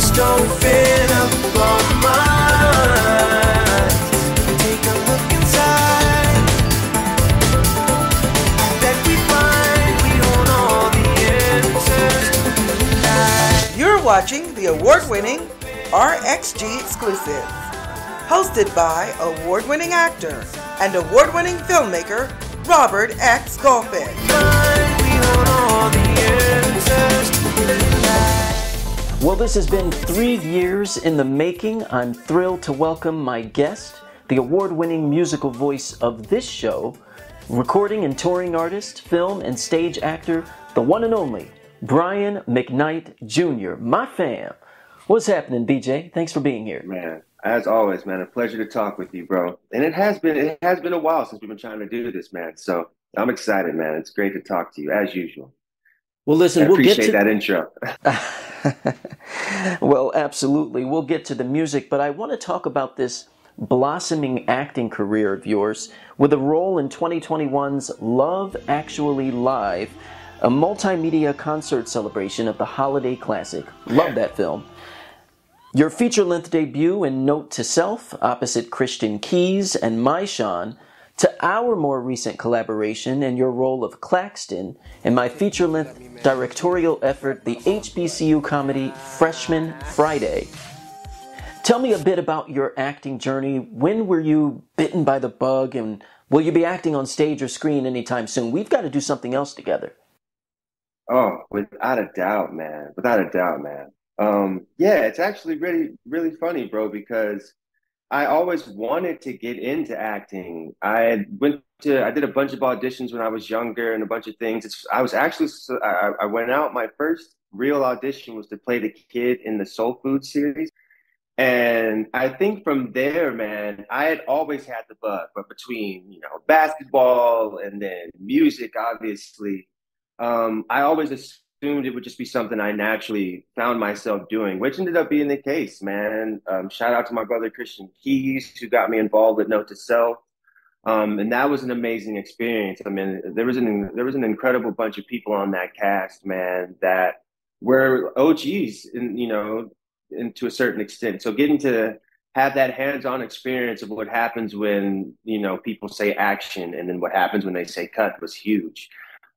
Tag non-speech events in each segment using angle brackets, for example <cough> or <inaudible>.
just don't fit up on mine. Take a look inside. That we find we hold all the answers You're watching the award winning RXG exclusive, hosted by award winning actor and award winning filmmaker Robert X. Golphin. Well, this has been three years in the making. I'm thrilled to welcome my guest, the award winning musical voice of this show, recording and touring artist, film and stage actor, the one and only Brian McKnight Jr., my fam. What's happening, BJ? Thanks for being here. Man, as always, man, a pleasure to talk with you, bro. And it has been it has been a while since we've been trying to do this, man. So I'm excited, man. It's great to talk to you as usual. Well, listen, I we'll get appreciate to that intro. <laughs> well, absolutely. We'll get to the music, but I want to talk about this blossoming acting career of yours with a role in 2021's Love Actually Live, a multimedia concert celebration of the holiday classic. Love that film. Your feature length debut in Note to Self, opposite Christian Keys and My Sean, to our more recent collaboration and your role of Claxton in my feature length directorial effort, the HBCU comedy Freshman Friday. Tell me a bit about your acting journey. When were you bitten by the bug, and will you be acting on stage or screen anytime soon? We've got to do something else together. Oh, without a doubt, man. Without a doubt, man. Um, yeah, it's actually really, really funny, bro, because I always wanted to get into acting. I went to, I did a bunch of auditions when I was younger and a bunch of things. It's, I was actually, I, I went out, my first real audition was to play the kid in the Soul Food series. And I think from there, man, I had always had the bug, but between, you know, basketball and then music, obviously, um, I always assumed it would just be something I naturally found myself doing, which ended up being the case, man. Um, shout out to my brother Christian Keys, who got me involved with Note to Self. Um, and that was an amazing experience. I mean, there was an there was an incredible bunch of people on that cast, man, that were OGs, in, you know, and to a certain extent. So getting to have that hands-on experience of what happens when you know people say action and then what happens when they say cut was huge.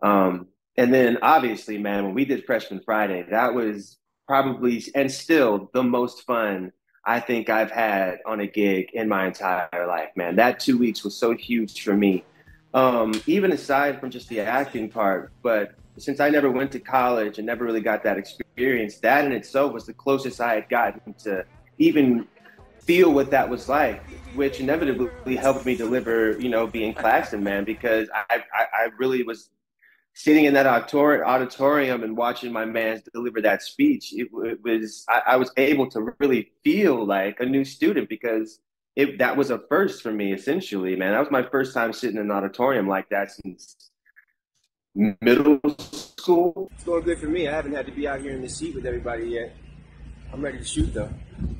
Um, and then obviously, man, when we did Freshman Friday, that was probably and still the most fun I think I've had on a gig in my entire life, man. That two weeks was so huge for me. Um, even aside from just the acting part, but since I never went to college and never really got that experience, that in itself was the closest I had gotten to even feel what that was like, which inevitably helped me deliver, you know, being Claxton, man, because I, I, I really was sitting in that auditor- auditorium and watching my man deliver that speech. It, it was, I, I was able to really feel like a new student because it, that was a first for me, essentially, man. That was my first time sitting in an auditorium like that since middle school. It's going good for me. I haven't had to be out here in the seat with everybody yet. I'm ready to shoot though.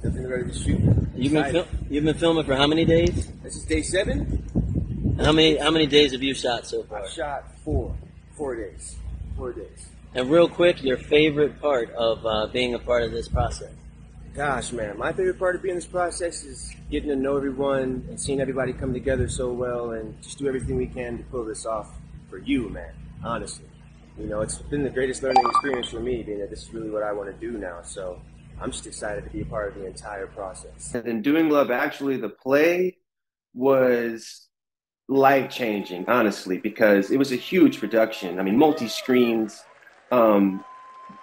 Definitely ready to shoot. You've been fil- you've been filming for how many days? This is day seven. How many how many days have you shot so far? I've shot four, four days, four days. And real quick, your favorite part of uh, being a part of this process? Gosh, man, my favorite part of being in this process is getting to know everyone and seeing everybody come together so well, and just do everything we can to pull this off for you, man. Honestly, you know, it's been the greatest learning experience for me, being that this is really what I want to do now. So I'm just excited to be a part of the entire process. And then doing Love Actually, the play was life changing, honestly, because it was a huge production. I mean, multi screens, um,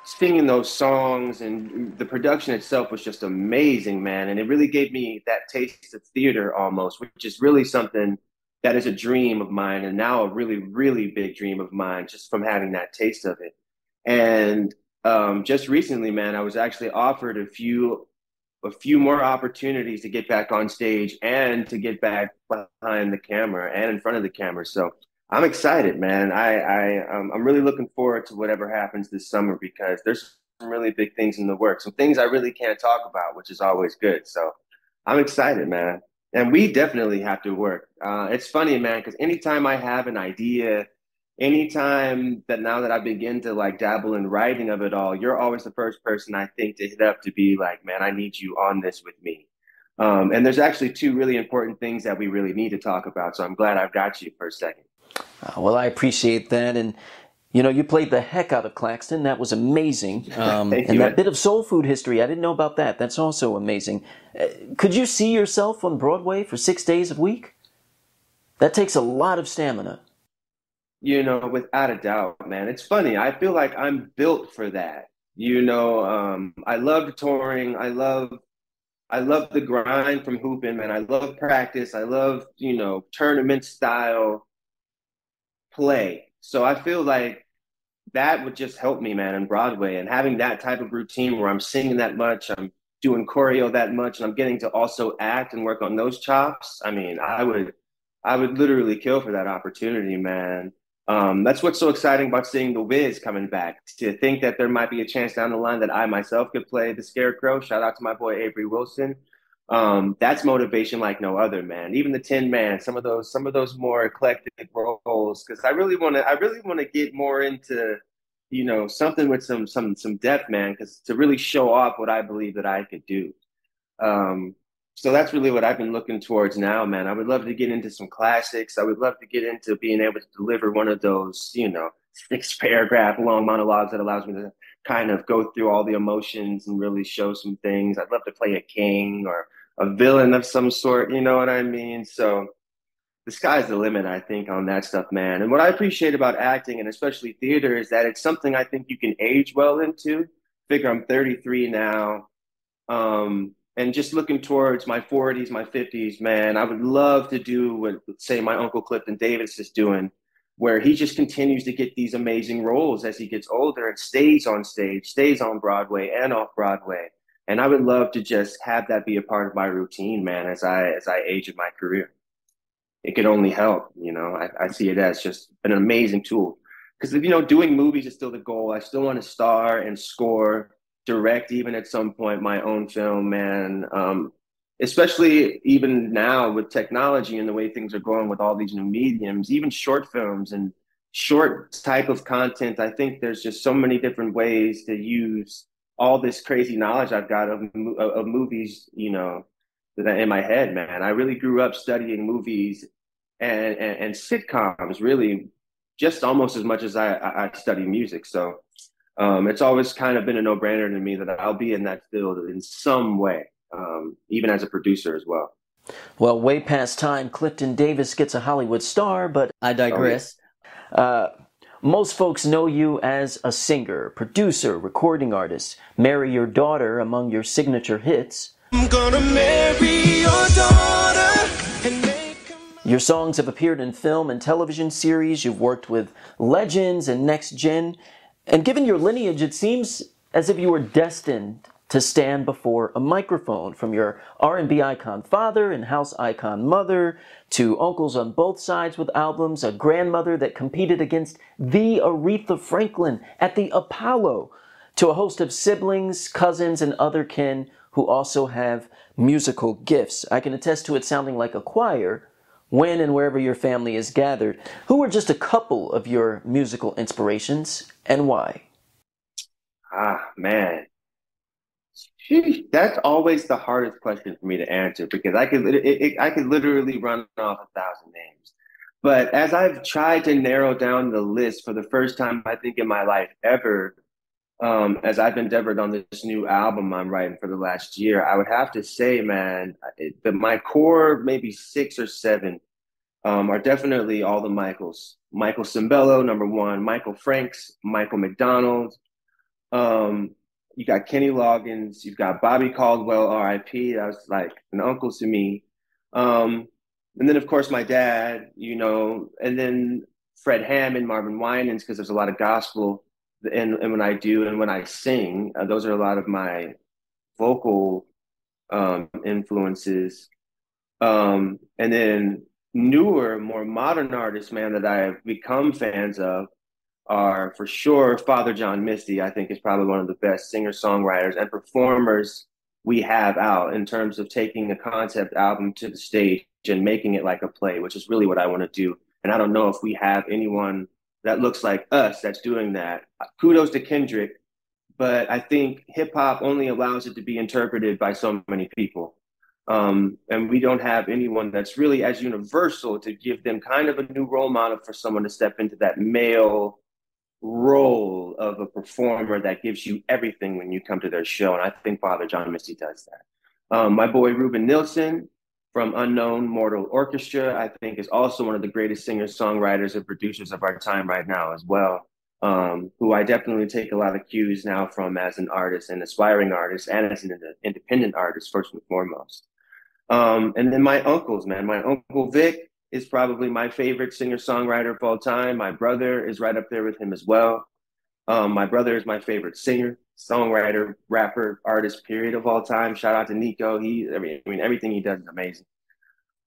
singing those songs, and the production itself was just amazing, man. And it really gave me that taste of theater almost, which is really something that is a dream of mine, and now a really, really big dream of mine just from having that taste of it. And um, just recently, man, I was actually offered a few a few more opportunities to get back on stage and to get back behind the camera and in front of the camera. So I'm excited, man. I, I um, I'm really looking forward to whatever happens this summer because there's some really big things in the works, some things I really can't talk about, which is always good. So I'm excited, man. And we definitely have to work. Uh, it's funny, man, because anytime I have an idea, anytime that now that I begin to like dabble in writing of it all, you're always the first person I think to hit up to be like, man, I need you on this with me. Um, and there's actually two really important things that we really need to talk about. So I'm glad I've got you for a second. Uh, well, I appreciate that. And, you know, you played the heck out of Claxton. That was amazing. <laughs> Um, and you. that bit of soul food history, I didn't know about that. That's also amazing. Uh, could you see yourself on Broadway for six days a week? That takes a lot of stamina. You know, without a doubt, man. It's funny. I feel like I'm built for that. You know, um, I love touring. I love I love the grind from hooping, man. I love practice. I love, you know, tournament style play. So I feel like that would just help me, man, in Broadway. And having that type of routine where I'm singing that much, I'm doing choreo that much, and I'm getting to also act and work on those chops. I mean, I would, I would literally kill for that opportunity, man. Um, that's what's so exciting about seeing The Wiz coming back. To think that there might be a chance down the line that I myself could play the Scarecrow. Shout out to my boy Avery Wilson. Um, that's motivation like no other, man. Even the Tin Man, some of those, some of those more eclectic roles, because I really want to, I really want to get more into, you know, something with some, some, some depth, man. Because to really show off what I believe that I could do. Um, so that's really what I've been looking towards now, man. I would love to get into some classics. I would love to get into being able to deliver one of those, you know, <laughs> six paragraph long monologues that allows me to kind of go through all the emotions and really show some things. I'd love to play a king or a villain of some sort, you know what I mean? So the sky's the limit, I think, on that stuff, man. And what I appreciate about acting and especially theater is that it's something I think you can age well into. Figure I'm 33 now. Um, and just looking towards my 40s, my 50s, man, I would love to do what, say, my uncle Clifton Davis is doing, where he just continues to get these amazing roles as he gets older and stays on stage, stays on Broadway and off Broadway. And I would love to just have that be a part of my routine, man, as I as I age in my career. It could only help, you know. I, I see it as just an amazing tool because you know, doing movies is still the goal. I still want to star and score direct even at some point my own film and um, especially even now with technology and the way things are going with all these new mediums even short films and short type of content i think there's just so many different ways to use all this crazy knowledge i've got of, of movies you know in my head man. I really grew up studying movies and, and, and sitcoms really just almost as much as I, I study music. So um, it's always kind of been a no-brainer to me that I'll be in that field in some way, um, even as a producer as well. Well, way past time, Clifton Davis gets a Hollywood star, but I digress. Uh, most folks know you as a singer, producer, recording artist. Marry Your Daughter among your signature hits. I'm gonna marry your daughter and make a Your songs have appeared in film and television series. You've worked with legends and next gen. And given your lineage, it seems as if you were destined to stand before a microphone from your R&B icon father and house icon mother to uncles on both sides with albums, a grandmother that competed against the Aretha Franklin at the Apollo, to a host of siblings, cousins, and other kin who also have musical gifts. I can attest to it sounding like a choir when and wherever your family is gathered. Who are just a couple of your musical inspirations and why? Ah, man. Sheesh, That's always the hardest question for me to answer because I could it, it, I could literally run off a thousand names. But as I've tried to narrow down the list for the first time, I think in my life ever, um, as I've endeavored on this new album I'm writing for the last year, I would have to say, man, it, that my core maybe six or seven um, are definitely all the Michaels. Michael Sembello, number one. Michael Franks, Michael McDonald. Um, you got Kenny Loggins. You've got Bobby Caldwell, R.I.P. That was like an uncle to me. Um, and then, of course, my dad, you know, and then Fred Hammond, Marvin Winans, because there's a lot of gospel and, and when I do and when I sing, uh, those are a lot of my vocal um, influences. Um, and then newer, more modern artists, man, that I have become fans of are for sure Father John Misty. I think is probably one of the best singer songwriters and performers we have out in terms of taking a concept album to the stage and making it like a play, which is really what I want to do. And I don't know if we have anyone that looks like us that's doing that. Kudos to Kendrick, but I think hip hop only allows it to be interpreted by so many people. Um, and we don't have anyone that's really as universal to give them kind of a new role model for someone to step into that male role of a performer that gives you everything when you come to their show. And I think Father John Misty does that. Um, my boy Ruban Nielson from Unknown Mortal Orchestra, I think, is also one of the greatest singers, songwriters, and producers of our time right now as well. Um, who I definitely take a lot of cues now from as an artist, an aspiring artist, and as an independent artist, first and foremost. Um, and then my uncles, man, my uncle Vic is probably my favorite singer songwriter of all time. My brother is right up there with him as well. Um, my brother is my favorite singer, songwriter, rapper, artist, period of all time. Shout out to Nico. He, I mean, I mean everything he does is amazing.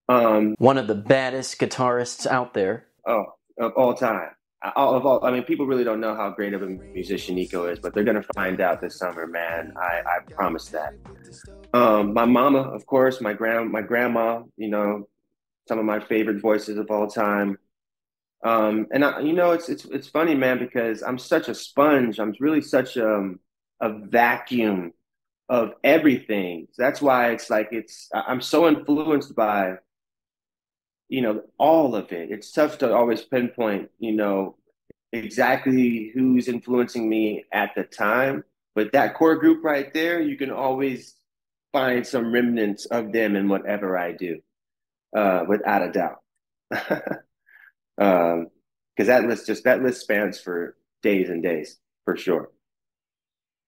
Um, One of the baddest guitarists out there. Oh, of all time. All, of all, I mean, people really don't know how great of a musician Nico is, but they're gonna find out this summer, man. I, I promise that. Um, my mama, of course, my grand, my grandma. You know, some of my favorite voices of all time. Um, and I, you know, it's it's it's funny, man, because I'm such a sponge. I'm really such a um, a vacuum of everything. That's why it's like it's I'm so influenced by you know all of it. It's tough to always pinpoint, you know, exactly who's influencing me at the time. But that core group right there, you can always find some remnants of them in whatever I do, uh, without a doubt. <laughs> um, because that list just that list spans for days and days for sure.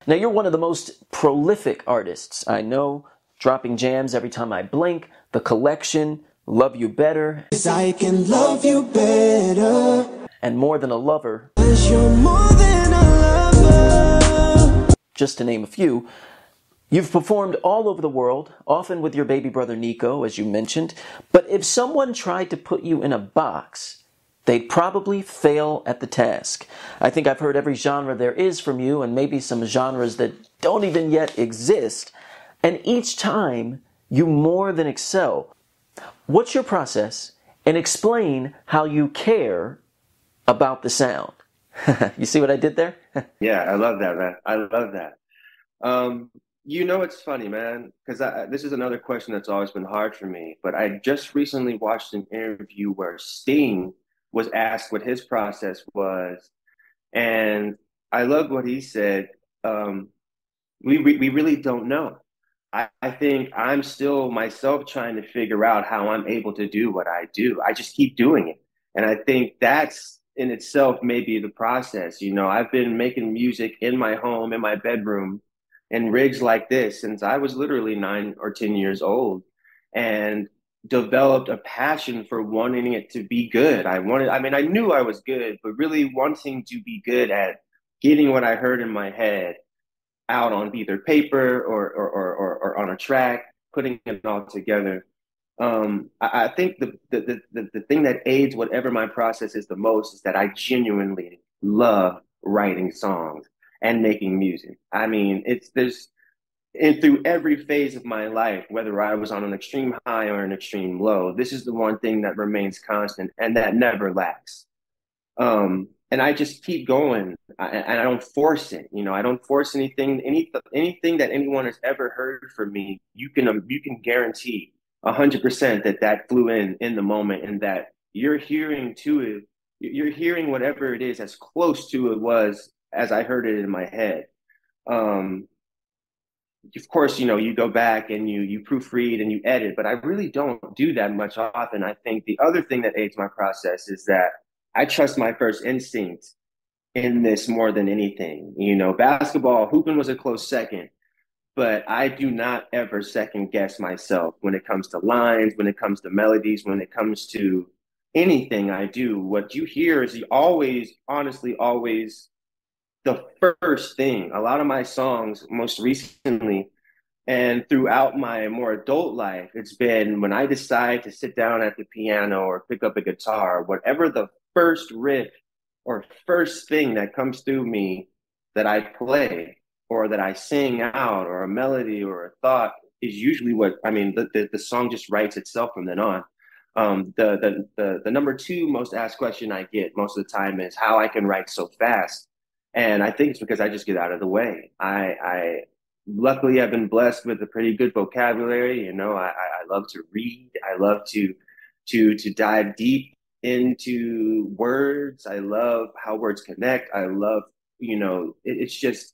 Now, you're one of the most prolific artists I know, dropping jams every time I blink, The Collection, Love You Better. I can love you better. And More Than a Lover. More than a lover. Just to name a few. You've performed all over the world, often with your baby brother Nico, as you mentioned. But if someone tried to put you in a box, they'd probably fail at the task. I think I've heard every genre there is from you, and maybe some genres that don't even yet exist. And each time, you more than excel. What's your process? And explain how you care about the sound. <laughs> you see what I did there? <laughs> yeah, I love that, man. I love that. Um, you know, it's funny, man, because this is another question that's always been hard for me. But I just recently watched an interview where Sting was asked what his process was, and I love what he said. Um, we, we we really don't know. I, I think I'm still myself trying to figure out how I'm able to do what I do. I just keep doing it, and I think that's in itself maybe the process. You know, I've been making music in my home, in my bedroom, in rigs like this since I was literally nine or ten years old, and developed a passion for wanting it to be good. I wanted, I mean, I knew I was good, but really wanting to be good at getting what I heard in my head out on either paper or, or, or, or on a track, putting it all together. Um, I, I, think the, the, the, the thing that aids whatever my process is the most is that I genuinely love writing songs and making music. I mean, it's, there's, and through every phase of my life, whether I was on an extreme high or an extreme low, this is the one thing that remains constant and that never lacks. Um, and I just keep going, and I don't force it. You know, I don't force anything. Any anything that anyone has ever heard from me, you can um, you can guarantee hundred percent that that flew in in the moment, and that you're hearing to it. You're hearing whatever it is as close to it was as I heard it in my head. Um, of course, you know, you go back and you you proofread and you edit, but I really don't do that much often. I think the other thing that aids my process is that I trust my first instinct in this more than anything. You know, basketball, hooping was a close second, but I do not ever second guess myself when it comes to lines, when it comes to melodies, when it comes to anything I do. What you hear is always, honestly, always the first thing. A lot of my songs, most recently, and throughout my more adult life, it's been when I decide to sit down at the piano or pick up a guitar, whatever the first riff or first thing that comes through me that I play or that I sing out or a melody or a thought is usually what I mean. The, the, the song just writes itself from then on. Um, the, the the the number two most asked question I get most of the time is how I can write so fast, and I think it's because I just get out of the way. I I luckily I've been blessed with a pretty good vocabulary. You know, I I love to read. I love to to to dive deep into words. I love how words connect. I love you know it, it's just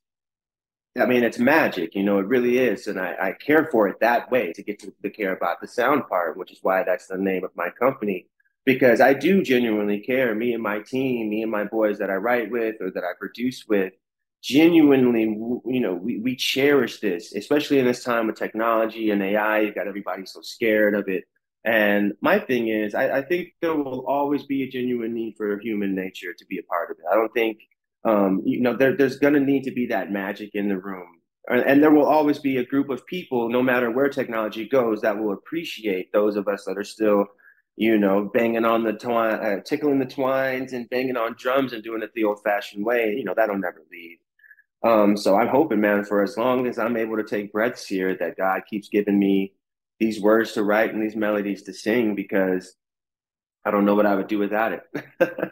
I mean, it's magic, you know, it really is. And I, I care for it that way to get to the care about the sound part, which is why that's the name of my company. Because I do genuinely care. Me and my team, me and my boys that I write with or that I produce with, genuinely, you know, we, we cherish this, especially in this time with technology and AI. You got everybody so scared of it. And my thing is, I, I think there will always be a genuine need for human nature to be a part of it. I don't think um, you know, there, there's going to need to be that magic in the room. And there will always be a group of people, no matter where technology goes, that will appreciate those of us that are still, you know, banging on the twine, uh, tickling the twines and banging on drums and doing it the old fashioned way. You know, that'll never leave. Um, so I'm hoping, man, for as long as I'm able to take breaths here, that God keeps giving me these words to write and these melodies to sing because I don't know what I would do without it. <laughs>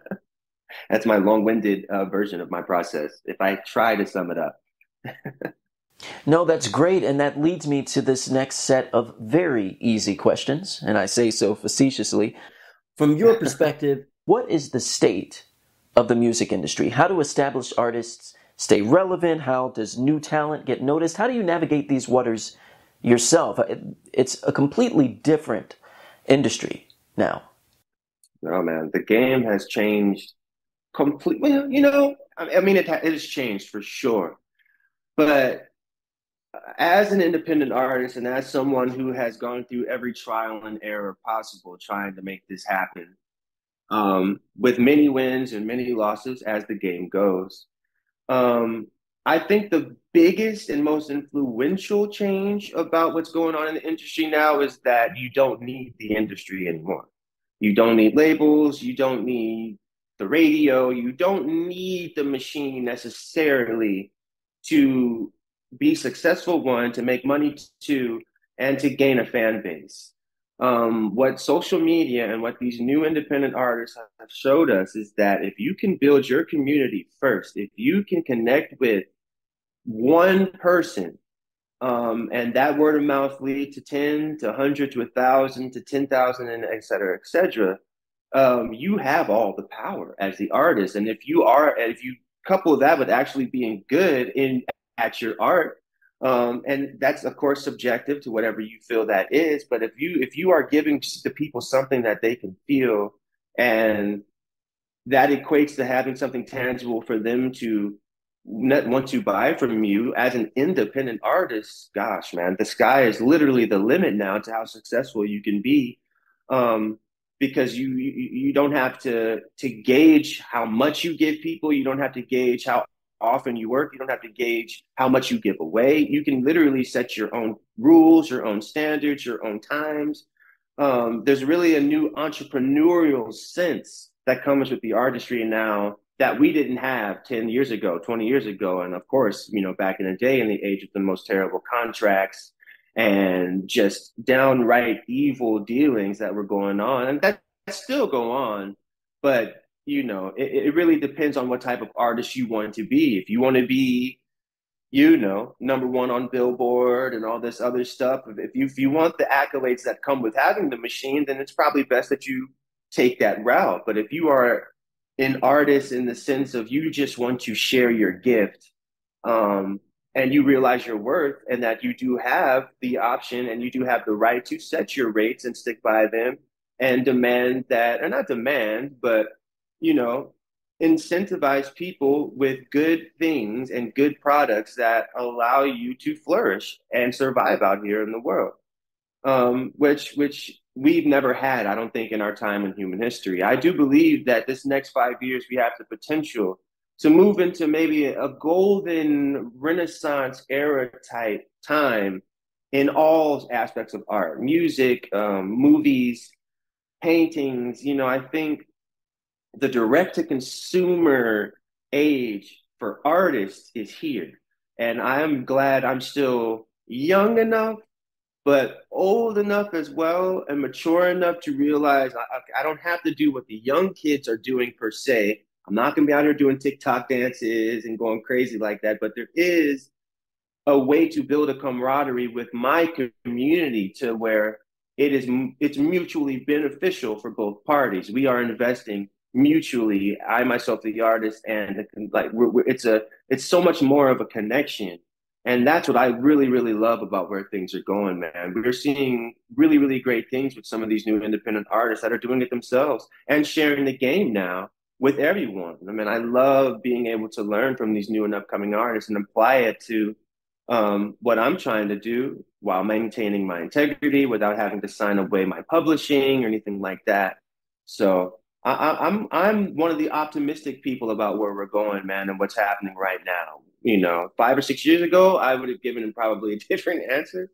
that's my long-winded uh, version of my process. If I try to sum it up. <laughs> no, that's great, and that leads me to this next set of very easy questions, and I say so facetiously. From your <laughs> perspective, what is the state of the music industry? How do established artists stay relevant? How does new talent get noticed? How do you navigate these waters yourself? It's a completely different industry now. Oh man, the game has changed completely. You know, I mean, it, it has changed for sure. But as an independent artist and as someone who has gone through every trial and error possible trying to make this happen, um, with many wins and many losses as the game goes, um, I think the biggest and most influential change about what's going on in the industry now is that you don't need the industry anymore. You don't need labels. You don't need the radio. You don't need the machine necessarily to be successful, one, to make money, two, and to gain a fan base. Um, what social media and what these new independent artists have showed us is that if you can build your community first, if you can connect with one person, um, and that word of mouth lead to 10 to 100 to 1,000 to 10,000 and et cetera, et cetera, um, you have all the power as the artist. And if you are, if you couple that with actually being good in at your art, um, and that's of course subjective to whatever you feel that is. But if you if you are giving the people something that they can feel, and that equates to having something tangible for them to want to buy from you as an independent artist, gosh, man, the sky is literally the limit now to how successful you can be. Um, because you, you you don't have to to gauge how much you give people. You don't have to gauge how often you work. You don't have to gauge how much you give away. You can literally set your own rules, your own standards, your own times. Um, there's really a new entrepreneurial sense that comes with the artistry now that we didn't have 10 years ago, 20 years ago. And of course, you know, back in the day in the age of the most terrible contracts and just downright evil dealings that were going on. And that still go on, but you know, it, it really depends on what type of artist you want to be. If you want to be, you know, number one on Billboard and all this other stuff, if you if you want the accolades that come with having the machine, then it's probably best that you take that route. But if you are an artist in the sense of you just want to share your gift, um, and you realize your worth and that you do have the option and you do have the right to set your rates and stick by them and demand that or not demand but you know incentivize people with good things and good products that allow you to flourish and survive out here in the world. Um, which which we've never had i don't think in our time in human history. I do believe that this next five years we have the potential to move into maybe a golden renaissance era type time in all aspects of art. Music um, movies paintings you know i think the direct to consumer age for artists is here and i'm glad i'm still young enough but old enough as well and mature enough to realize I, I don't have to do what the young kids are doing per se. I'm not going to be out here doing TikTok dances and going crazy like that, but there is a way to build a camaraderie with my community to where it is it's mutually beneficial for both parties. We are investing mutually. I myself, the artist, and like we're, we're, it's a it's so much more of a connection and that's what I really, really love about where things are going, man. We're seeing really, really great things with some of these new independent artists that are doing it themselves and sharing the game now with everyone. I mean, I love being able to learn from these new and upcoming artists and apply it to um, what I'm trying to do while maintaining my integrity without having to sign away my publishing or anything like that. So I, I'm I'm one of the optimistic people about where we're going, man, and what's happening right now you know, five or six years ago, I would have given him probably a <laughs> different answer.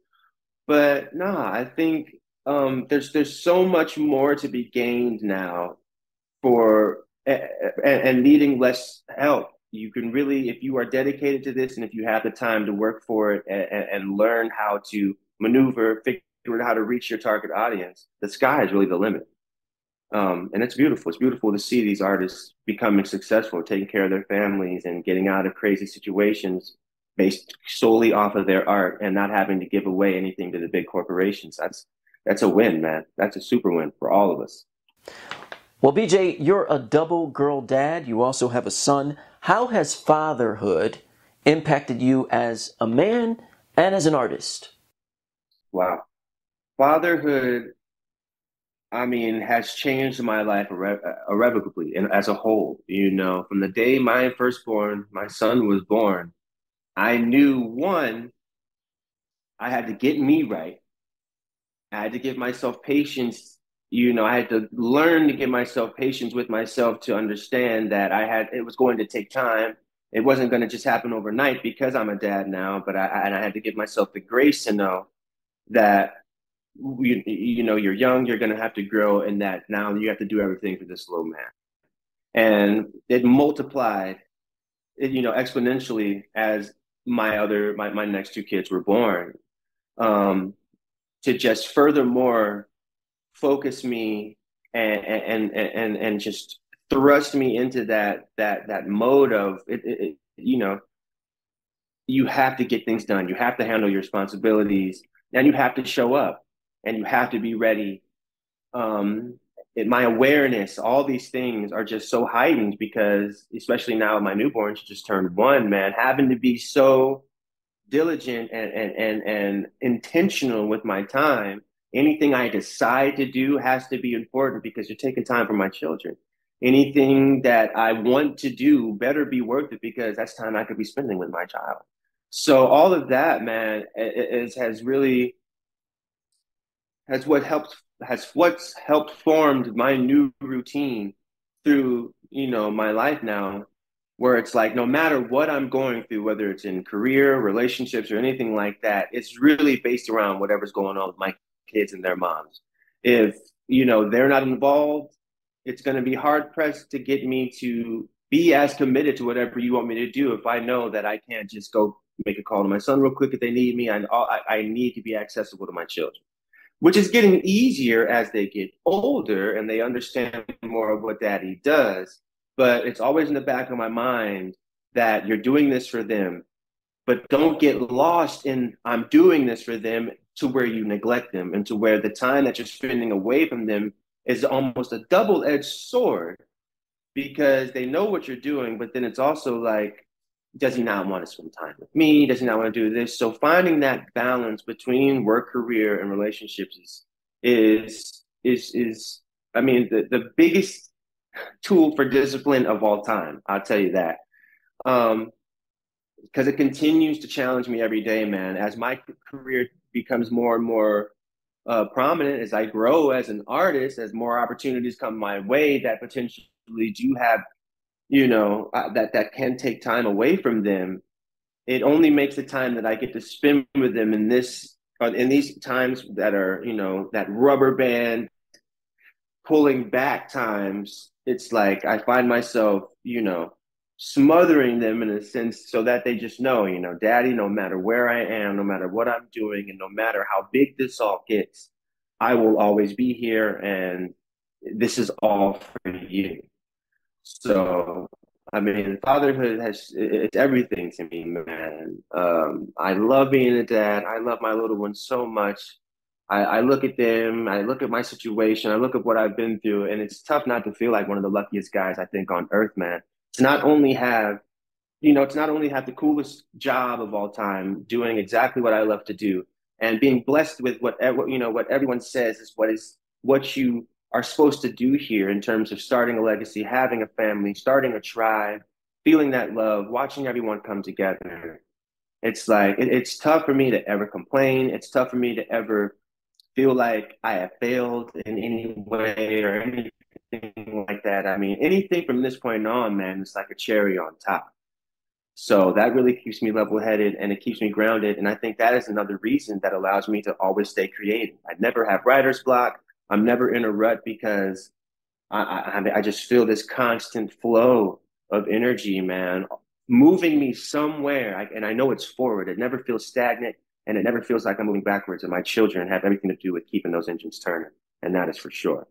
But nah, I think um, there's there's so much more to be gained now for and, and needing less help. You can really, if you are dedicated to this, and if you have the time to work for it and, and learn how to maneuver, figure out how to reach your target audience, the sky is really the limit. Um, and it's beautiful. It's beautiful to see these artists becoming successful, taking care of their families, and getting out of crazy situations based solely off of their art and not having to give away anything to the big corporations. That's that's a win, man. That's a super win for all of us. Well, BJ, you're a double girl dad. You also have a son. How has fatherhood impacted you as a man and as an artist? Wow. Fatherhood I mean, has changed my life irre- uh, irrevocably and as a whole. You know, from the day my firstborn, my son was born, I knew one, I had to get me right. I had to give myself patience. You know, I had to learn to give myself patience with myself to understand that I had it was going to take time. It wasn't going to just happen overnight because I'm a dad now, but I and I had to give myself the grace to know that you, you know you're young you're going to have to grow and that. Now you have to do everything for this little man. And it multiplied it, you know exponentially as my other my, my next two kids were born um, to just furthermore focus me and and and and just thrust me into that that that mode of it, it, you know you have to get things done. You have to handle your responsibilities and you have to show up and you have to be ready. Um, it, my awareness, all these things are just so heightened because, especially now, my newborn, she just turned one. Man, having to be so diligent and and and, and intentional with my time. Anything I decide to do has to be important because you're taking time from my children. Anything that I want to do better be worth it because that's time I could be spending with my child. So all of that, man, is, has really has what helped has what's helped formed my new routine through you know my life now where it's like no matter what i'm going through whether it's in career relationships or anything like that it's really based around whatever's going on with my kids and their moms. If you know they're not involved it's going to be hard pressed to get me to be as committed to whatever you want me to do. If i know that i can't just go make a call to my son real quick if they need me and I, I need to be accessible to my children which is getting easier as they get older and they understand more of what daddy does. But it's always in the back of my mind that you're doing this for them, but don't get lost in I'm doing this for them to where you neglect them and to where the time that you're spending away from them is almost a double edged sword because they know what you're doing, but then it's also like, does he not want to spend time with me? Does he not want to do this? So finding that balance between work, career, and relationships is is is is I mean the, the biggest tool for discipline of all time. I'll tell you that. Um because it continues to challenge me every day, man. As my career becomes more and more uh, prominent, as I grow as an artist, as more opportunities come my way that potentially do have you know uh, that that can take time away from them it only makes the time that i get to spend with them in this uh, in these times that are you know that rubber band pulling back times it's like i find myself you know smothering them in a sense so that they just know, you know, daddy, no matter where I am, no matter what I'm doing, and no matter how big this all gets, I will always be here and this is all for you. So, I mean, fatherhood has it's everything to me, man. Um, I love being a dad. I love my little ones so much. I, I look at them, I look at my situation, I look at what I've been through, and it's tough not to feel like one of the luckiest guys I think on earth, man. To not only have, you know, to not only have the coolest job of all time, doing exactly what I love to do, and being blessed with what you know what everyone says is what is what you are supposed to do here in terms of starting a legacy, having a family, starting a tribe, feeling that love, watching everyone come together. It's like it, it's tough for me to ever complain. It's tough for me to ever feel like I have failed in any way or anything like that. I mean, anything from this point on, man, it's like a cherry on top. So that really keeps me level headed and it keeps me grounded. And I think that is another reason that allows me to always stay creative. I never have writer's block. I'm never in a rut because I, I, I just feel this constant flow of energy, man, moving me somewhere. I, and I know it's forward. It never feels stagnant and it never feels like I'm moving backwards. And my children have everything to do with keeping those engines turning, and that is for sure.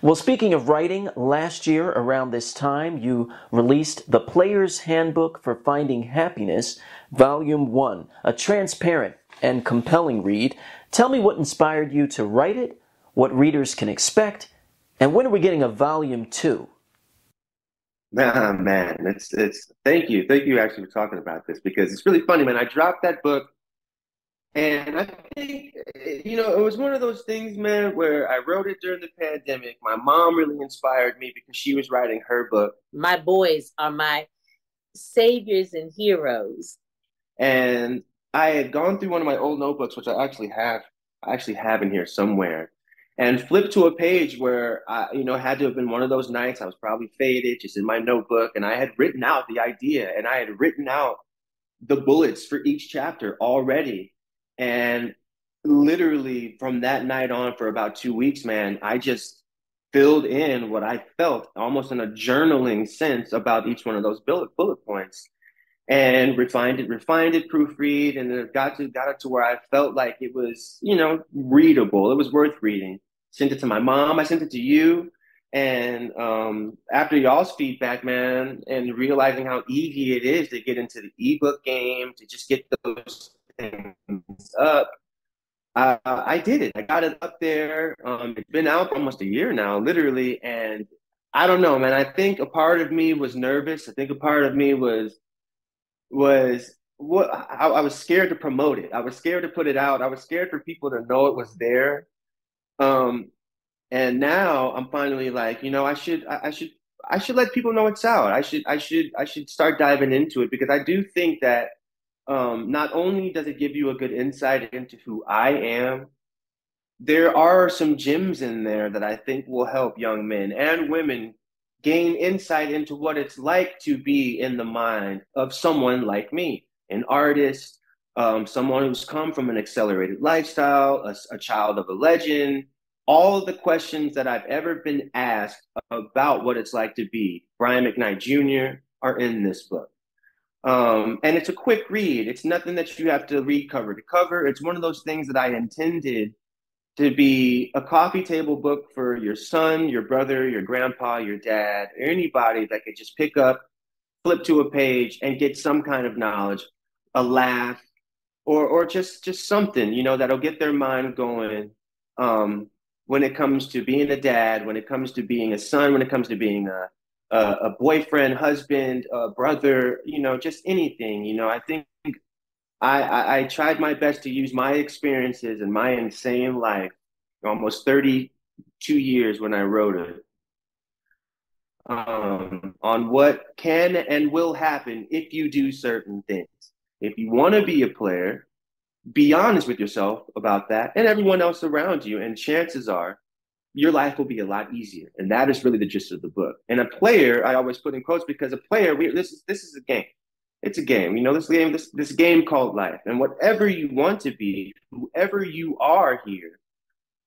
Well, speaking of writing, last year around this time, you released The Player's Handbook for Finding Happiness, Volume 1, a transparent and compelling read. Tell me what inspired you to write it, what readers can expect, and when are we getting a Volume 2? Ah, man, it's it's thank you, thank you actually for talking about this because it's really funny, man. I dropped that book and I think, you know, it was one of those things, man, where I wrote it during the pandemic. My mom really inspired me because she was writing her book. My boys are my saviors and heroes. And I had gone through one of my old notebooks, which I actually have, I actually have in here somewhere, and flipped to a page where I, you know, had to have been one of those nights. I was probably faded, just in my notebook, and I had written out the idea, and I had written out the bullets for each chapter already and literally from that night on for about two weeks, man, I just filled in what I felt almost in a journaling sense about each one of those bullet, bullet points and refined it, refined it, proofread, and it got to got it to where I felt like it was, you know, readable. It was worth reading. Sent it to my mom. I sent it to you. And um, after y'all's feedback, man, and realizing how easy it is to get into the ebook game, to just get those things up, uh, I did it. I got it up there. Um, it's been out almost a year now, literally. And I don't know, man. I think a part of me was nervous. I think a part of me was was what I, I was scared to promote it. I was scared to put it out. I was scared for people to know it was there. Um, and now I'm finally like, you know, I should, I, I should, I should let people know it's out. I should, I should, I should start diving into it because I do think that um, not only does it give you a good insight into who I am, there are some gems in there that I think will help young men and women gain insight into what it's like to be in the mind of someone like me, an artist, um, someone who's come from an accelerated lifestyle, a, a child of a legend. All of the questions that I've ever been asked about what it's like to be Brian McKnight Jr. are in this book. Um, and it's a quick read. It's nothing that you have to read cover to cover. It's one of those things that I intended to be a coffee table book for your son, your brother, your grandpa, your dad, or anybody that could just pick up, flip to a page, and get some kind of knowledge, a laugh, or or just just something you know that'll get their mind going. Um, when it comes to being a dad, when it comes to being a son, when it comes to being a a, a boyfriend, husband, a brother, you know, just anything. You know, I think I, I, I tried my best to use my experiences and my insane life, almost 32 years when I wrote it, um, on what can and will happen if you do certain things. If you want to be a player, be honest with yourself about that and everyone else around you. And chances are your life will be a lot easier. And that is really the gist of the book. And a player, I always put in quotes because a player, we, this is this is a game. It's a game. You know, this game, this this game called life. And whatever you want to be, whoever you are here,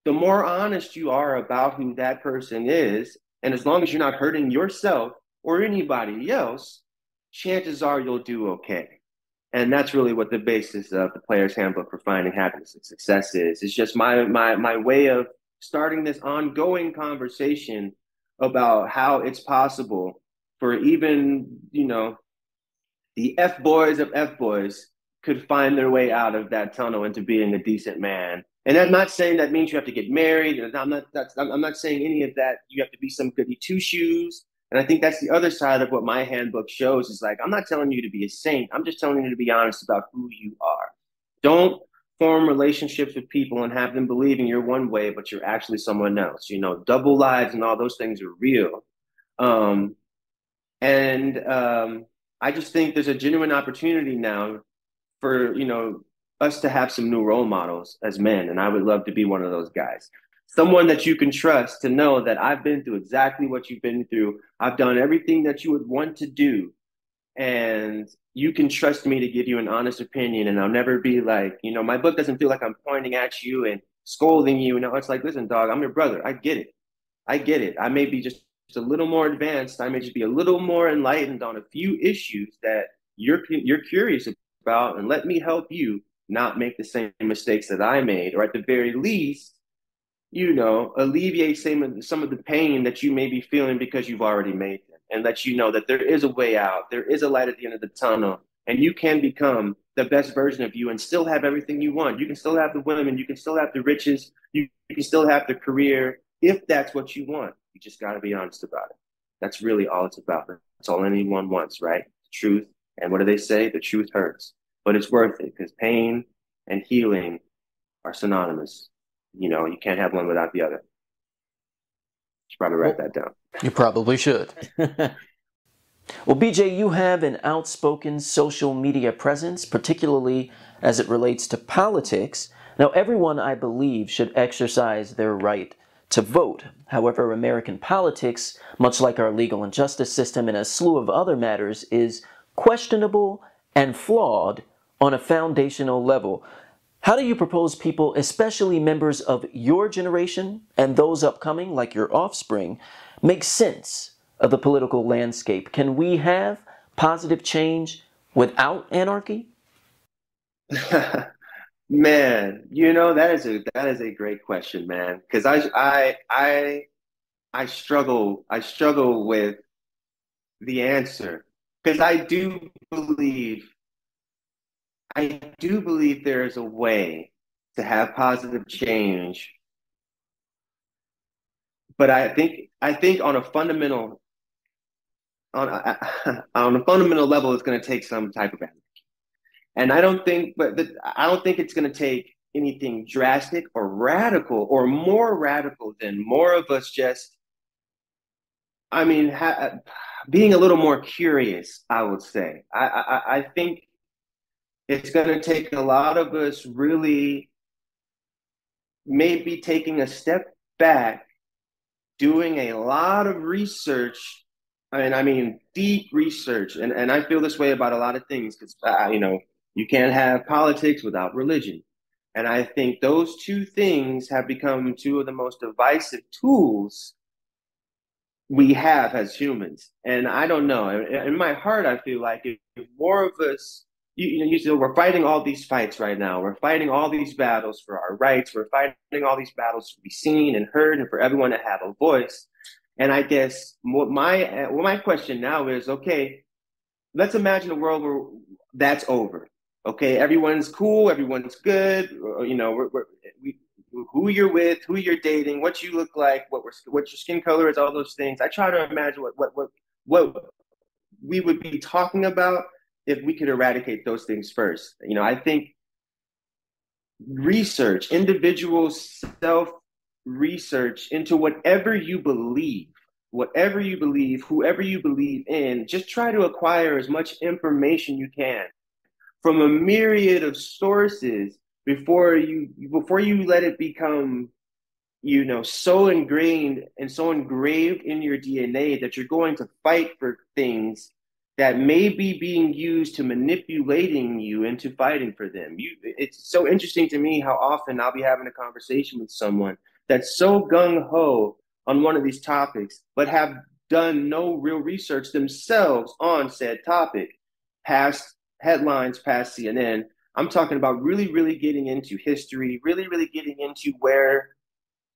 the more honest you are about who that person is, and as long as you're not hurting yourself or anybody else, chances are you'll do okay. And that's really what the basis of the player's handbook for finding happiness and success is. It's just my my my way of starting this ongoing conversation about how it's possible for even, you know, the F boys of F boys could find their way out of that tunnel into being a decent man. And I'm not saying that means you have to get married. I'm not. That's, I'm not saying any of that. You have to be some goody two shoes. And I think that's the other side of what my handbook shows is like, I'm not telling you to be a saint. I'm just telling you to be honest about who you are. Don't form relationships with people and have them believing you're one way, but you're actually someone else. You know, double lives and all those things are real. Um, and um, I just think there's a genuine opportunity now for, you know, us to have some new role models as men. And I would love to be one of those guys someone that you can trust to know that I've been through exactly what you've been through. I've done everything that you would want to do. And you can trust me to give you an honest opinion. And I'll never be like, you know, my book doesn't feel like I'm pointing at you and scolding you. No, it's like, listen, dog, I'm your brother. I get it. I get it. I may be just, a little more advanced. I may just be a little more enlightened on a few issues that you're you're curious about, and let me help you not make the same mistakes that I made, or at the very least, you know, alleviate some of, some of the pain that you may be feeling because you've already made them and let you know that there is a way out. There is a light at the end of the tunnel and you can become the best version of you and still have everything you want. You can still have the women, you can still have the riches, you, you can still have the career if that's what you want. You just got to be honest about it. That's really all it's about. That's all anyone wants, right? The truth. And what do they say? The truth hurts, but it's worth it because pain and healing are synonymous you know, you can't have one without the other. Should probably write well, that down. You probably should. <laughs> well, BJ, you have an outspoken social media presence, particularly as it relates to politics. Now, everyone, I believe, should exercise their right to vote. However, American politics, much like our legal and justice system and a slew of other matters, is questionable and flawed on a foundational level. How do you propose people, especially members of your generation and those upcoming, like your offspring, make sense of the political landscape? Can we have positive change without anarchy? <laughs> man, you know that is a that is a great question, man. Because I I I I struggle I struggle with the answer because I do believe I do believe there is a way to have positive change, but I think I think on a fundamental on a, <laughs> on a fundamental level, it's going to take some type of energy, and I don't think, but the, I don't think it's going to take anything drastic or radical or more radical than more of us just. I mean, ha- being a little more curious, I would say. I, I, I think it's going to take a lot of us really maybe taking a step back, doing a lot of research. And I mean, deep research. And, and I feel this way about a lot of things because, uh, you know, you can't have politics without religion. And I think those two things have become two of the most divisive tools we have as humans. And I don't know. In my heart, I feel like if more of us you, you know, you say we're fighting all these fights right now. We're fighting all these battles for our rights. We're fighting all these battles to be seen and heard, and for everyone to have a voice. And I guess what my my question now is, okay, let's imagine a world where that's over. Okay, everyone's cool, everyone's good. Uh, you know, we're, we're, we, who you're with, who you're dating, what you look like, what we're, what your skin color is, all those things. I try to imagine what what what what we would be talking about if we could eradicate those things first. You know, I think research, individual self research into whatever you believe, whatever you believe, whoever you believe in, just try to acquire as much information you can from a myriad of sources before you before you let it become you know so ingrained and so engraved in your DNA that you're going to fight for things that may be being used to manipulating you into fighting for them. You, it's so interesting to me how often I'll be having a conversation with someone that's so gung ho on one of these topics, but have done no real research themselves on said topic, past headlines, past CNN. I'm talking about really, really getting into history, really, really getting into where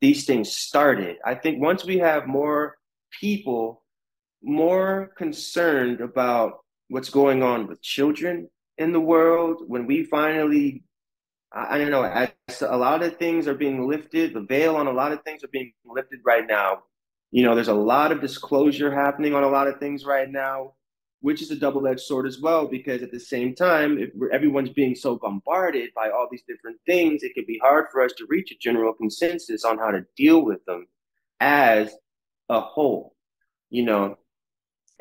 these things started. I think once we have more people more concerned about what's going on with children in the world, when we finally I, don't know, as a lot of things are being lifted, the veil on a lot of things are being lifted right now. You know, there's a lot of disclosure happening on a lot of things right now which is a double-edged sword as well because at the same time if everyone's being so bombarded by all these different things it can be hard for us to reach a general consensus on how to deal with them as a whole you know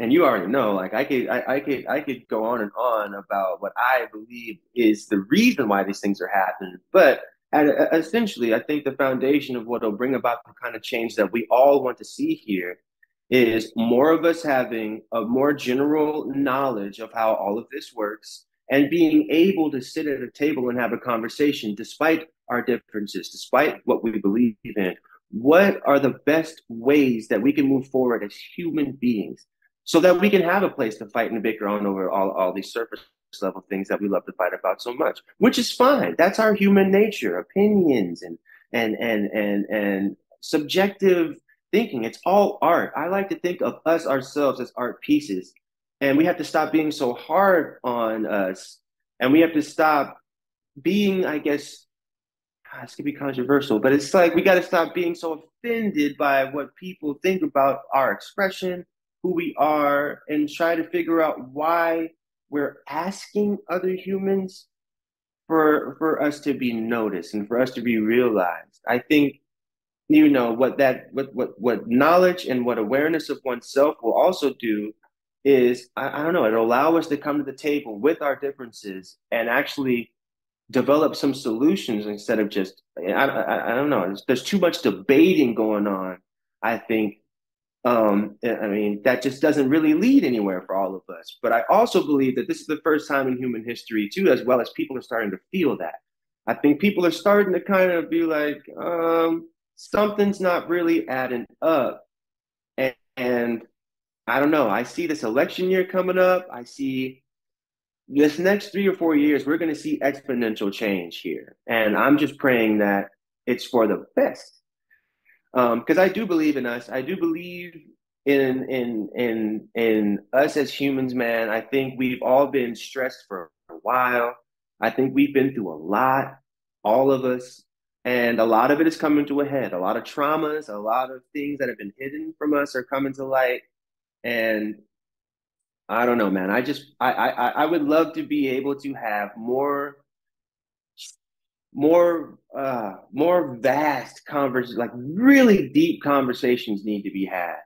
and you already know like i could I, I could i could go on and on about what i believe is the reason why these things are happening but at, essentially i think the foundation of what will bring about the kind of change that we all want to see here is more of us having a more general knowledge of how all of this works and being able to sit at a table and have a conversation despite our differences, despite what we believe in. What are the best ways that we can move forward as human beings so that we can have a place to fight and bicker on over all, all these surface level things that we love to fight about so much, which is fine. That's our human nature, opinions and and and and and subjective thinking. It's all art. I like to think of us ourselves as art pieces. And we have to stop being so hard on us. And we have to stop being, I guess, God, this could be controversial, but it's like we got to stop being so offended by what people think about our expression, who we are, and try to figure out why we're asking other humans for for us to be noticed and for us to be realized. I think you know what that what what what knowledge and what awareness of oneself will also do is I, I don't know it'll allow us to come to the table with our differences and actually develop some solutions instead of just I, I, I don't know there's, there's too much debating going on I think um, I mean that just doesn't really lead anywhere for all of us but I also believe that this is the first time in human history too as well as people are starting to feel that I think people are starting to kind of be like um, something's not really adding up. And, and I don't know. I see this election year coming up. I see this next three or four years, we're going to see exponential change here. And I'm just praying that it's for the best. Because um, I do believe in us. I do believe in in in in us as humans, man. I think we've all been stressed for a while. I think we've been through a lot, all of us. And a lot of it is coming to a head. A lot of traumas, a lot of things that have been hidden from us are coming to light. And I don't know, man. I just I I I would love to be able to have more more uh more vast conversations like really deep conversations need to be had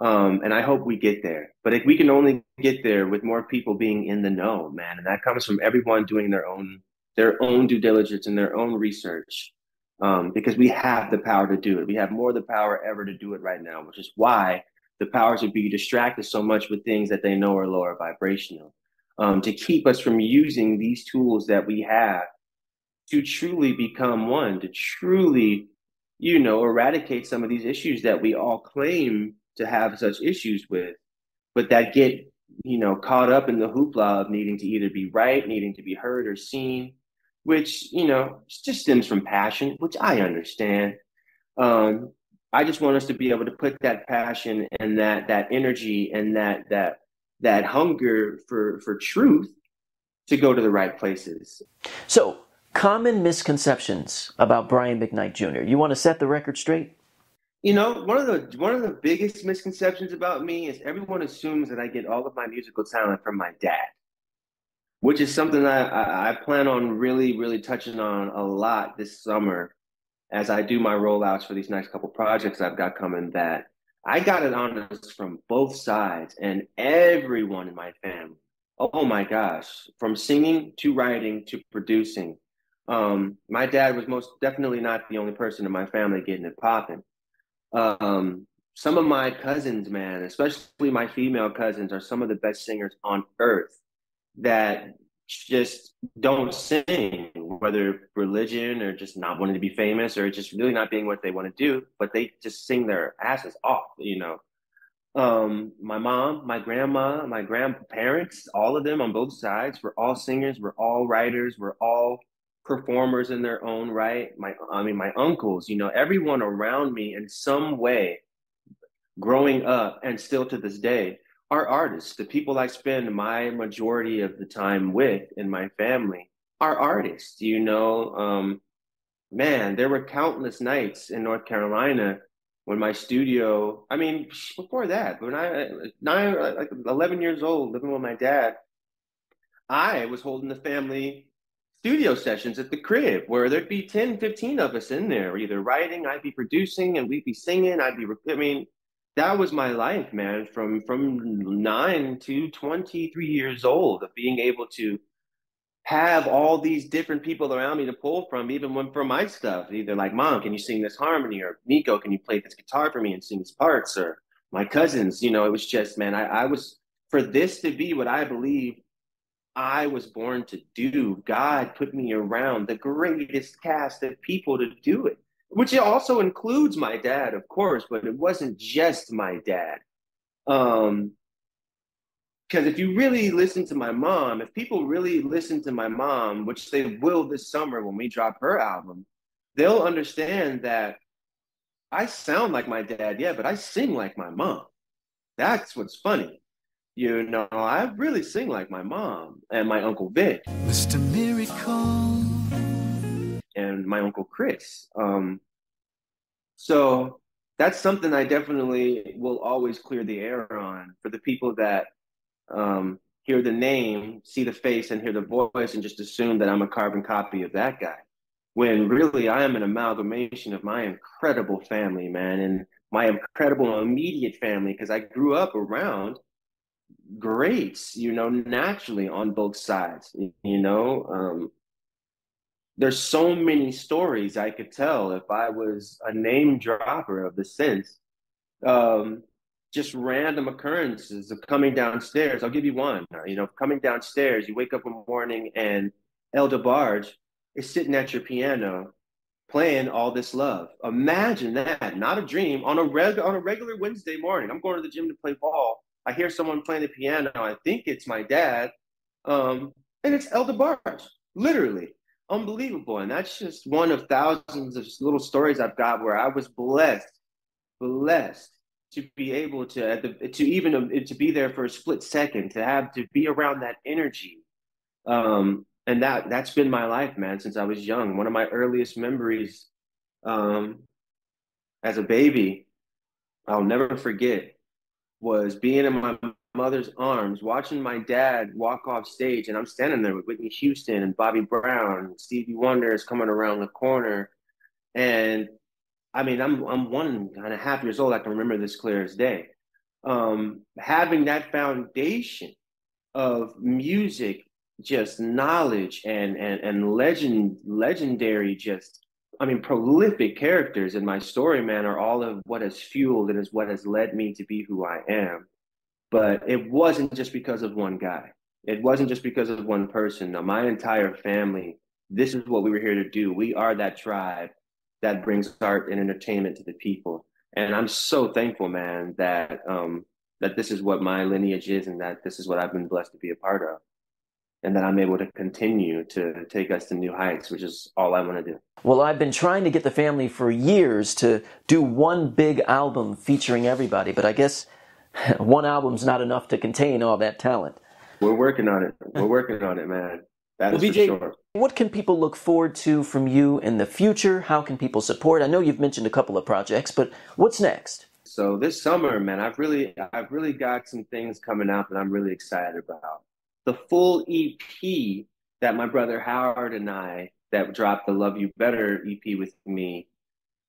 um and i hope we get there but if we can only get there with more people being in the know man and that comes from everyone doing their own their own due diligence and their own research um, because we have the power to do it. We have more the power ever to do it right now, which is why the powers would be distracted so much with things that they know are lower vibrational um, to keep us from using these tools that we have to truly become one, to truly, you know, eradicate some of these issues that we all claim to have such issues with, but that get, you know, caught up in the hoopla of needing to either be right, needing to be heard or seen, which you know just stems from passion, which I understand. Um, I just want us to be able to put that passion and that that energy and that that that hunger for for truth to go to the right places. So, common misconceptions about Brian McKnight Jr. You want to set the record straight? You know, one of the one of the biggest misconceptions about me is everyone assumes that I get all of my musical talent from my dad which is something that I, I, plan on really, really touching on a lot this summer as I do my rollouts for these next couple projects I've got coming. That I got it honest from both sides and everyone in my family. Oh my gosh, from singing to writing to producing. Um, my dad was most definitely not the only person in my family getting it popping. Um, some of my cousins, man, especially my female cousins, are some of the best singers on earth that just don't sing, whether religion or just not wanting to be famous or just really not being what they want to do, but they just sing their asses off, you know. Um, my mom, my grandma, my grandparents, all of them on both sides, we're all singers, we're all writers, we're all performers in their own right. My, I mean, my uncles, you know, everyone around me in some way growing up and still to this day are artists. The people I spend my majority of the time with in my family are artists, you know. Um, man, there were countless nights in North Carolina when my studio, I mean, before that, when I, nine, like 11 years old, living with my dad, I was holding the family studio sessions at the crib where there'd be 10, 15 of us in there, either writing, I'd be producing, and we'd be singing. I'd be, I mean, that was my life, man, from from nine to 23 years old of being able to have all these different people around me to pull from, even when for my stuff, either like, Mom, can you sing this harmony? Or Nico, can you play this guitar for me and sing these parts? Or my cousins, you know, it was just, man, I, I was, for this to be what I believe I was born to do, God put me around the greatest cast of people to do it, which also includes my dad, of course, but it wasn't just my dad. Um, because if you really listen to my mom, if people really listen to my mom, which they will this summer when we drop her album, they'll understand that I sound like my dad, yeah, but I sing like my mom. That's what's funny. You know, I really sing like my mom and my uncle Vic. Mr. Miracle. And my uncle Chris. Um, so that's something I definitely will always clear the air on for the people that um, hear the name, see the face, and hear the voice, and just assume that I'm a carbon copy of that guy. When really I am an amalgamation of my incredible family, man, and my incredible immediate family, because I grew up around greats, you know, naturally on both sides, you know. Um, there's so many stories I could tell if I was a name dropper of the sense. Um, just random occurrences of coming downstairs. I'll give you one. You know, coming downstairs, you wake up one morning and El DeBarge is sitting at your piano playing all this love. Imagine that, not a dream. On a reg- on a regular Wednesday morning, I'm going to the gym to play ball. I hear someone playing the piano. I think it's my dad, um, and it's El DeBarge, literally unbelievable. And that's just one of thousands of little stories I've got where I was blessed, blessed to be able to the, to even um, to be there for a split second to have to be around that energy um, and that that's been my life man since i was young one of my earliest memories um, as a baby i'll never forget was being in my mother's arms watching my dad walk off stage and i'm standing there with whitney houston and bobby brown and stevie wonder is coming around the corner and I mean, I'm I'm one and a half years old. I can remember this clear as day. Um, having that foundation of music, just knowledge and and and legend, legendary, just I mean, prolific characters in my story, man, are all of what has fueled and is what has led me to be who I am. But it wasn't just because of one guy. It wasn't just because of one person. No, my entire family. This is what we were here to do. We are that tribe that brings art and entertainment to the people. And I'm so thankful, man, that um, that this is what my lineage is, and that this is what I've been blessed to be a part of, and that I'm able to continue to take us to new heights, which is all I want to do. Well, I've been trying to get the family for years to do one big album featuring everybody, but I guess <laughs> one album's not enough to contain all that talent. We're working on it. We're working on it, man. That well, is BJ, for sure. what can people look forward to from you in the future? How can people support? I know you've mentioned a couple of projects, but what's next? So this summer, man, I've really, I've really got some things coming out that I'm really excited about. The full EP that my brother Howard and I that dropped the Love You Better EP with me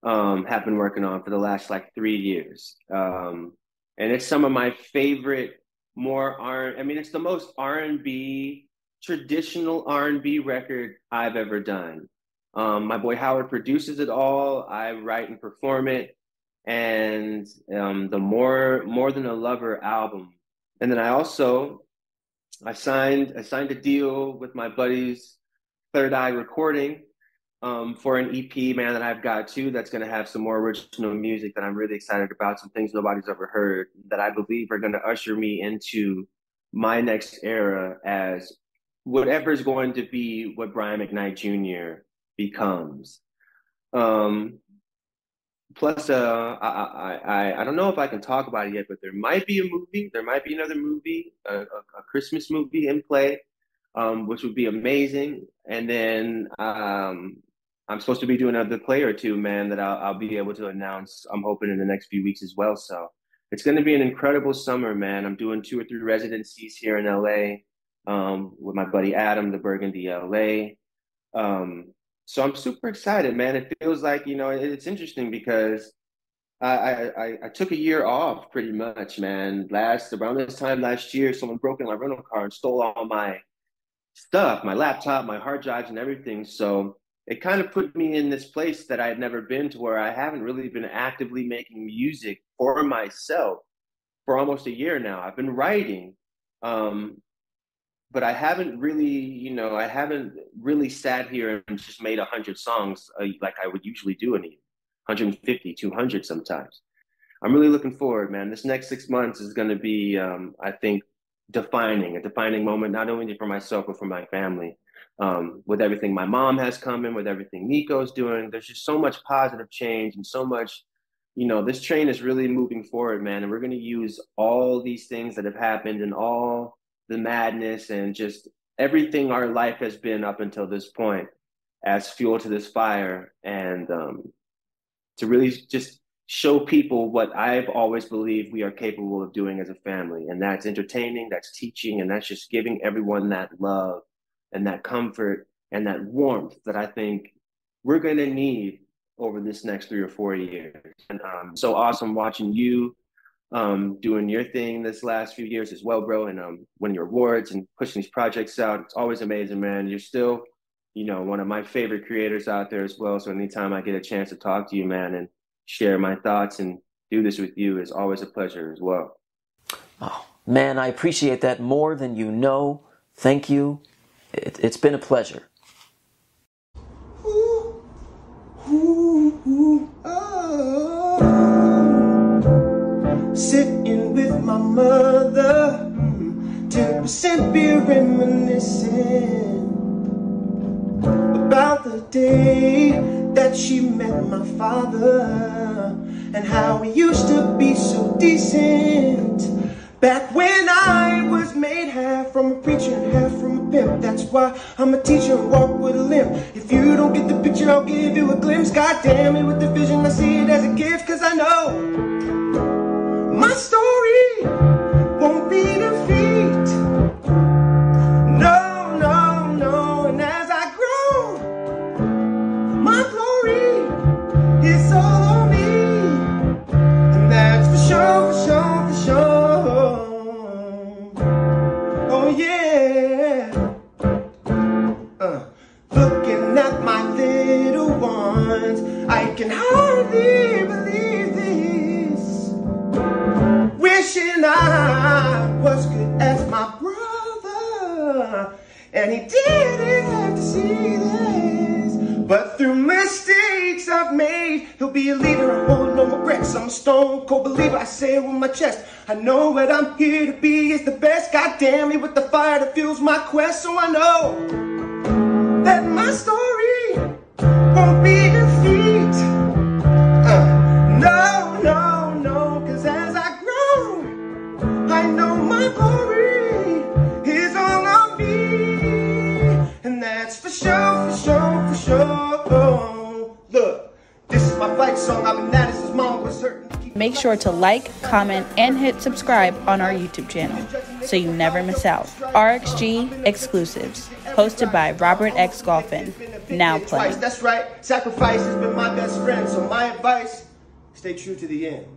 um, have been working on for the last like three years, um, and it's some of my favorite, more R. I mean, it's the most R and B traditional R&B record I've ever done. Um, my boy Howard produces it all. I write and perform it, and um, the more more than a lover album. And then I also I signed I signed a deal with my buddies Third Eye Recording um, for an EP, man, that I've got too. That's going to have some more original music that I'm really excited about. Some things nobody's ever heard that I believe are going to usher me into my next era as whatever is going to be what Brian McKnight Jr. becomes. Um, plus, uh, I, I, I, don't know if I can talk about it yet, but there might be a movie. There might be another movie, a, a, a Christmas movie in play, um, which would be amazing. And then um, I'm supposed to be doing another play or two, man, that I'll, I'll be able to announce. I'm hoping in the next few weeks as well. So it's going to be an incredible summer, man. I'm doing two or three residencies here in LA um, with my buddy Adam, the Burgundy LA. Um, so I'm super excited, man. It feels like you know it's interesting because I, I I took a year off pretty much, man. Last around this time last year, someone broke in my rental car and stole all my stuff, my laptop, my hard drives, and everything. So it kind of put me in this place that I had never been to, where I haven't really been actively making music for myself for almost a year now. I've been writing, um, but I haven't really, you know, I haven't really sat here and just made 100 songs uh, like I would usually do in a year 150, 200 sometimes. I'm really looking forward, man. This next six months is going to be, um, I think, defining, a defining moment, not only for myself, but for my family. Um, with everything my mom has coming, with everything Nico's doing, there's just so much positive change and so much, you know, this train is really moving forward, man. And we're going to use all these things that have happened and all the madness and just everything our life has been up until this point as fuel to this fire and um, to really just show people what I've always believed we are capable of doing as a family. And that's entertaining, that's teaching, and that's just giving everyone that love and that comfort and that warmth that I think we're going to need over this next three or four years. And um, so awesome watching you um, doing your thing this last few years as well, bro, and um, winning your awards and pushing these projects out. It's always amazing, man. You're still, you know, one of my favorite creators out there as well. So anytime I get a chance to talk to you, man, and share my thoughts and do this with you is always a pleasure as well. Oh, man, I appreciate that more than you know. Thank you. It, it's been a pleasure. 10% beer reminiscing about the day that she met my father and how we used to be so decent. Back when I was made half from a preacher and half from a pimp. That's why I'm a teacher and walk with a limp. If you don't get the picture, I'll give you a glimpse. God damn it, with the vision, I see it as a gift. Cause I know know what I'm here to be is the best. God damn me with the fire that fuels my quest, so I know that my story won't be defeat. Make sure to like, comment, and hit subscribe on our YouTube channel so you never miss out. RXG exclusives, hosted by Robert X. Golphin. Now play. That's right. Sacrifice has been my best friend. So my advice: stay true to the end.